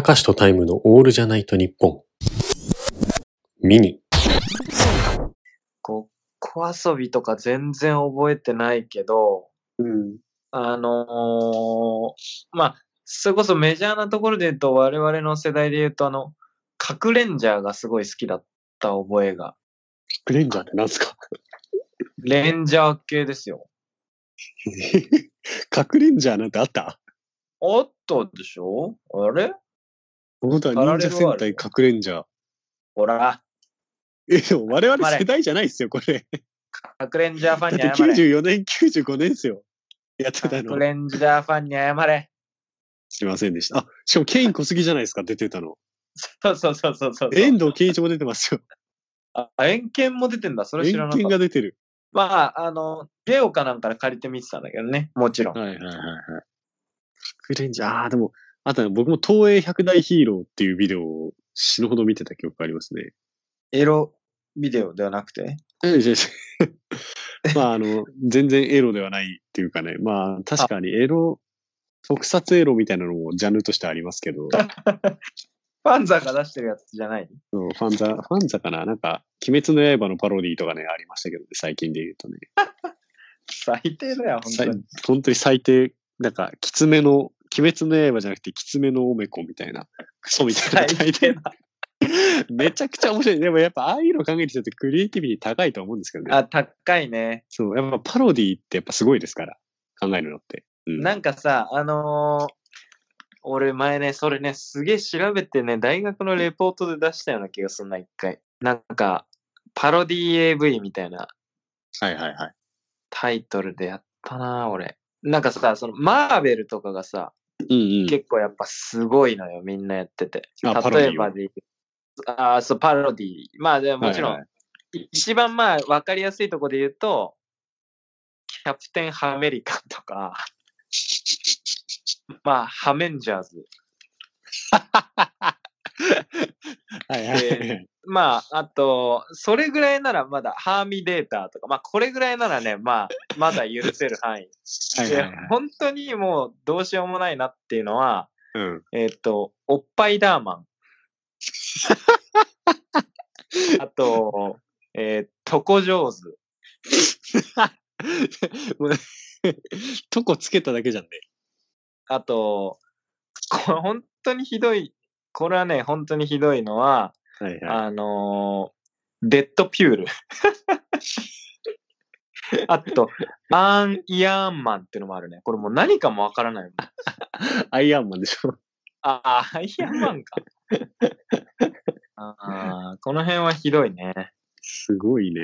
たかしとタイムのオールじゃないと日本。ミニ。ごっこ遊びとか全然覚えてないけど、うん。あのーまあ、それこそメジャーなところで言うと、我々の世代で言うと、あの、カクレンジャーがすごい好きだった覚えが。クレンジャーって何すか？レンジャー系ですよ。カクレンジャーなんてあった？あったでしょ？あれ？本当は忍者戦隊カクレンジャー。ほら、え、でも我々世代じゃないですよ、これ。カクレンジャーファだってンに謝れ。94年、95年ですよ。やってカたのク。レンジャーファンに謝れ。すいませんでした。あ、しかもケイン小杉じゃないですか、出てたの。そうそうそうそうそう。遠藤健一も出てますよ。あ、遠見も出てんだ。それ知らなかった。が出てる。まあ、あの、ゲオかなんかで借りて見てたんだけどね。もちろん。はいはいはいはい。カクレンジャー、ああ、でも、あとね、僕も東映百大ヒーローっていうビデオを死ぬほど見てた記憶がありますね。エロビデオではなくて？まあ、あの、全然エロではないっていうかね、まあ、確かにエロ、特撮エロみたいなのもジャンルとしてありますけど、ファンザが出してるやつじゃない？そうファンザ、ファンザかな？なんか、鬼滅の刃のパロディとかね、ありましたけどね、最近で言うとね。最低だよ、本当に。本当に最低、なんか、きつめの、鬼滅の刃じゃなくて、きつめのおめこみたいな、クソみたいな最最低低だ。めちゃくちゃ面白い。でもやっぱ、ああいうの考えてる人ってクリエイティビティ高いと思うんですけどね。あ、高いね。そう、やっぱパロディってやっぱすごいですから、考えるのって。うん、なんかさ、あのー俺前ね、それね、すげえ調べてね、大学のレポートで出したような気がするな、一回。なんか、パロディ AV みたいなはいはいはい。タイトルでやったな、俺。なんかさ、その、マーベルとかがさ、うんうん。結構やっぱすごいのよ、みんなやってて。例えばであーそう、パロディ。まあでももちろん、はいはい一番まあ分かりやすいところで言うと、キャプテンハメリカとか、まあ、ハメンジャーズ。はいはいまあ、あと、それぐらいならまだ、ハーミデータとか、まあ、これぐらいならね、まあ、まだ許せる範囲。はいはいはいで本当にもうどうしようもないなっていうのは、うん。えっ、と、おっぱいダーマン。あと、えー、トコジョーズ。もうとこつけただけじゃんね。あと、これ本当にひどい、これはね、本当にひどいのは、はいはい。あのーデッドピュール。あと、アン・イアーンマンっていうのもあるね。これもう何かもわからないもん。アイアンマンでしょ。ああ、アイアンマンか。あーこの辺はひどいね。すごいね。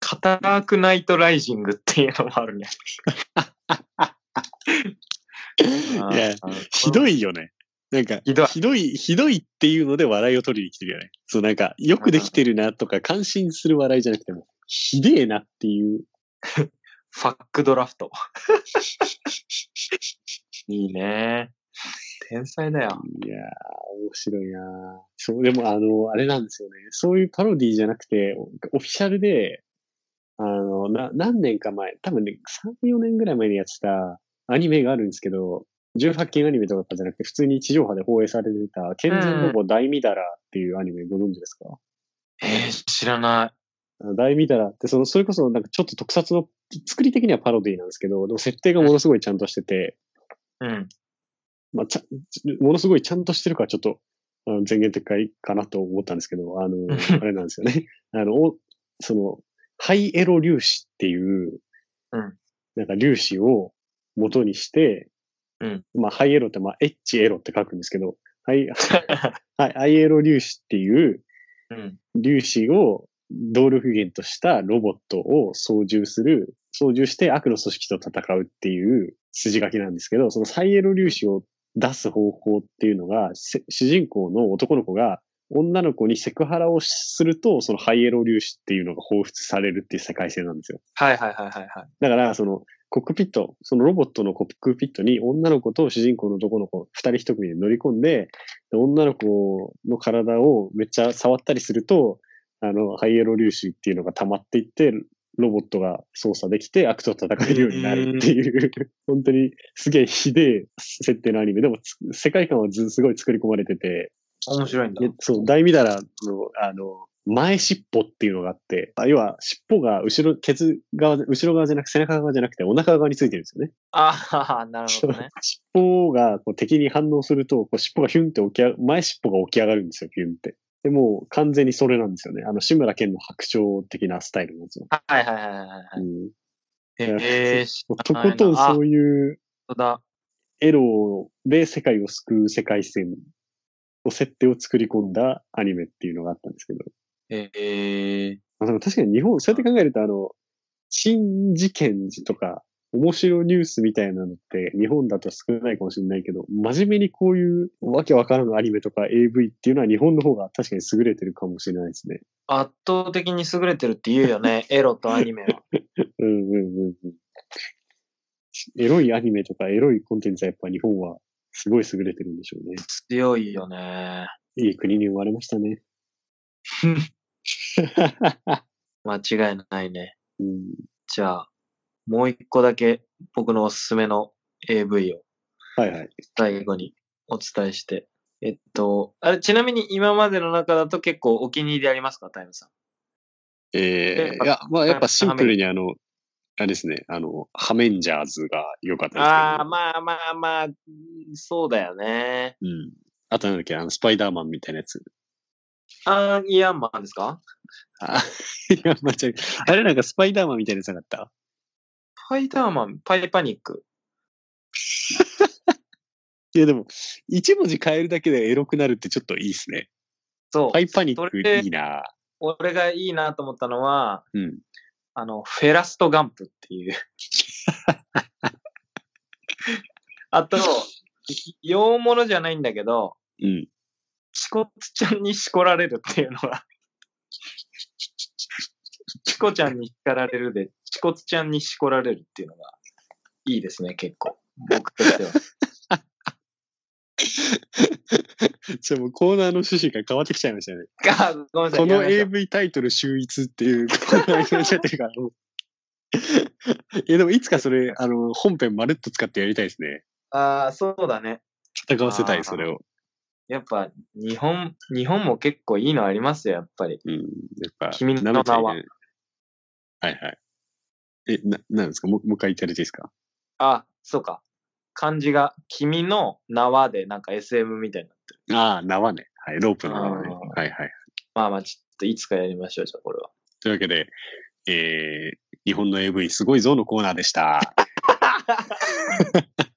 カタークナイトライジングっていうのもあるね。いや、ひどいよね。なんか、ひどいひどい、ひどいっていうので笑いを取りに来てるよね。そう、なんか、よくできてるなとか、感心する笑いじゃなくても、ひでえなっていう。ファックドラフト。いいね。天才だよ。いやー、面白いなそう、でも、あの、あれなんですよね。そういうパロディじゃなくて、オフィシャルで、あの、な、何年か前、多分ね、3、4年ぐらい前にやってたアニメがあるんですけど、18禁アニメとかじゃなくて、普通に地上波で放映されてた、健全ロボ大ミダラっていうアニメご存知ですか、えー、知らなあの大ミダラって、その、それこそなんかちょっと特撮の、作り的にはパロディなんですけど、でも設定がものすごいちゃんとしてて、い。うん。まあ、ちゃ、ものすごいちゃんとしてるからちょっと、あの前言撤回かなと思ったんですけど、あの、あれなんですよね。あの、おその、ハイエロ粒子っていう、うんなんか粒子を元にして、うんまあ、ハイエロって、まあ、エッチエロって書くんですけど、ハイ、はい、ハイエロ粒子っていううん。粒子を動力源としたロボットを操縦する、操縦して悪の組織と戦うっていう筋書きなんですけど、そのサイエロ粒子を出す方法っていうのが、せ主人公の男の子が女の子にセクハラをすると、そのハイエロ粒子っていうのが放出されるっていう世界線なんですよ。はいはいはいはいはい。だから、その、コックピット、そのロボットのコックピットに女の子と主人公の男の子、二人一組で乗り込んで、で女の子の体をめっちゃ触ったりすると、あの、ハイエロ粒子っていうのが溜まっていって、ロボットが操作できて悪と戦えるようになるっていう、本当にすげえひでえ設定のアニメ。でもつ世界観はずすごい作り込まれてて、面白いんだで。そう、大ミダラの、あの、前尻尾っていうのがあって、あ要は尻尾が後ろ、ケツ側、後ろ側じゃなく背中側じゃなくてお腹側についてるんですよね。ああ、なるほどね。尻尾がこう敵に反応すると、こう尻尾がヒュンって起き上が前尻尾が起き上がるんですよ、ヒュンって。でもう完全にそれなんですよね。あの、志村けんの白鳥的なスタイルなんですよ。はいはいはいはいはい。うんへえ、知とことんそういう。エロで世界を救う世界線の設定を作り込んだアニメっていうのがあったんですけど。へえ。まあ、でも確かに日本、そうやって考えると、あの、新事件とか、面白ニュースみたいなのって日本だと少ないかもしれないけど、真面目にこういうわけわからんアニメとか AV っていうのは日本の方が確かに優れてるかもしれないですね。圧倒的に優れてるって言うよね。エロとアニメは。うんうんうんうん。エロいアニメとかエロいコンテンツはやっぱ日本はすごい優れてるんでしょうね。強いよね。いい国に生まれましたね。間違いないね。うん、じゃあ、もう一個だけ僕のおすすめの AV をはいはい。最後にお伝えして。えっと、あれ、ちなみに今までの中だと結構お気に入りありますか？タイムさん。えー、いや、まあやっぱシンプルにあの、あれですね、あの、ハメンジャーズが良かったですけど。ああ、まあまあまあ、うんそうだよね。うん。あとなんだっけ、あの、スパイダーマンみたいなやつ。アイアンマンですか？あ、いや、間違えあれなんかスパイダーマンみたいなやつなかった？スパイダーマン、パイパニック。いや、でも、一文字変えるだけでエロくなるってちょっといいですね。そうパ。イパニックいいな俺がいいなと思ったのは、うん。あの、フェラストガンプっていう。あと、洋物じゃないんだけど、うん。チコちゃんに叱られるっていうのが、チコちゃんに叱られるで、チコちゃんに叱られるっていうのが、いいですね、結構。僕としては。じゃあもうコーナーの趣旨が変わってきちゃいましたね。あごめんなさい。この AV タイトル秀逸っていうコーナーになっちゃってるから、いや、でもいつかそれ、あの、本編まるっと使ってやりたいですね。ああ、そうだね。戦わせたい、それを。やっぱ、日本、日本も結構いいのありますよ、やっぱり。うん。やっぱ、君の名ははいはい。え、な、なんですか？もうもう一回言ってやりていいですか？あ、そうか。漢字が、君の縄でなんか SM みたいになってる。ああ、縄ね。はい、ロープの縄ね。はいはい。まあまあ、ちょっといつかやりましょう、じゃあこれは。というわけで、えー、日本の AV すごいぞのコーナーでした。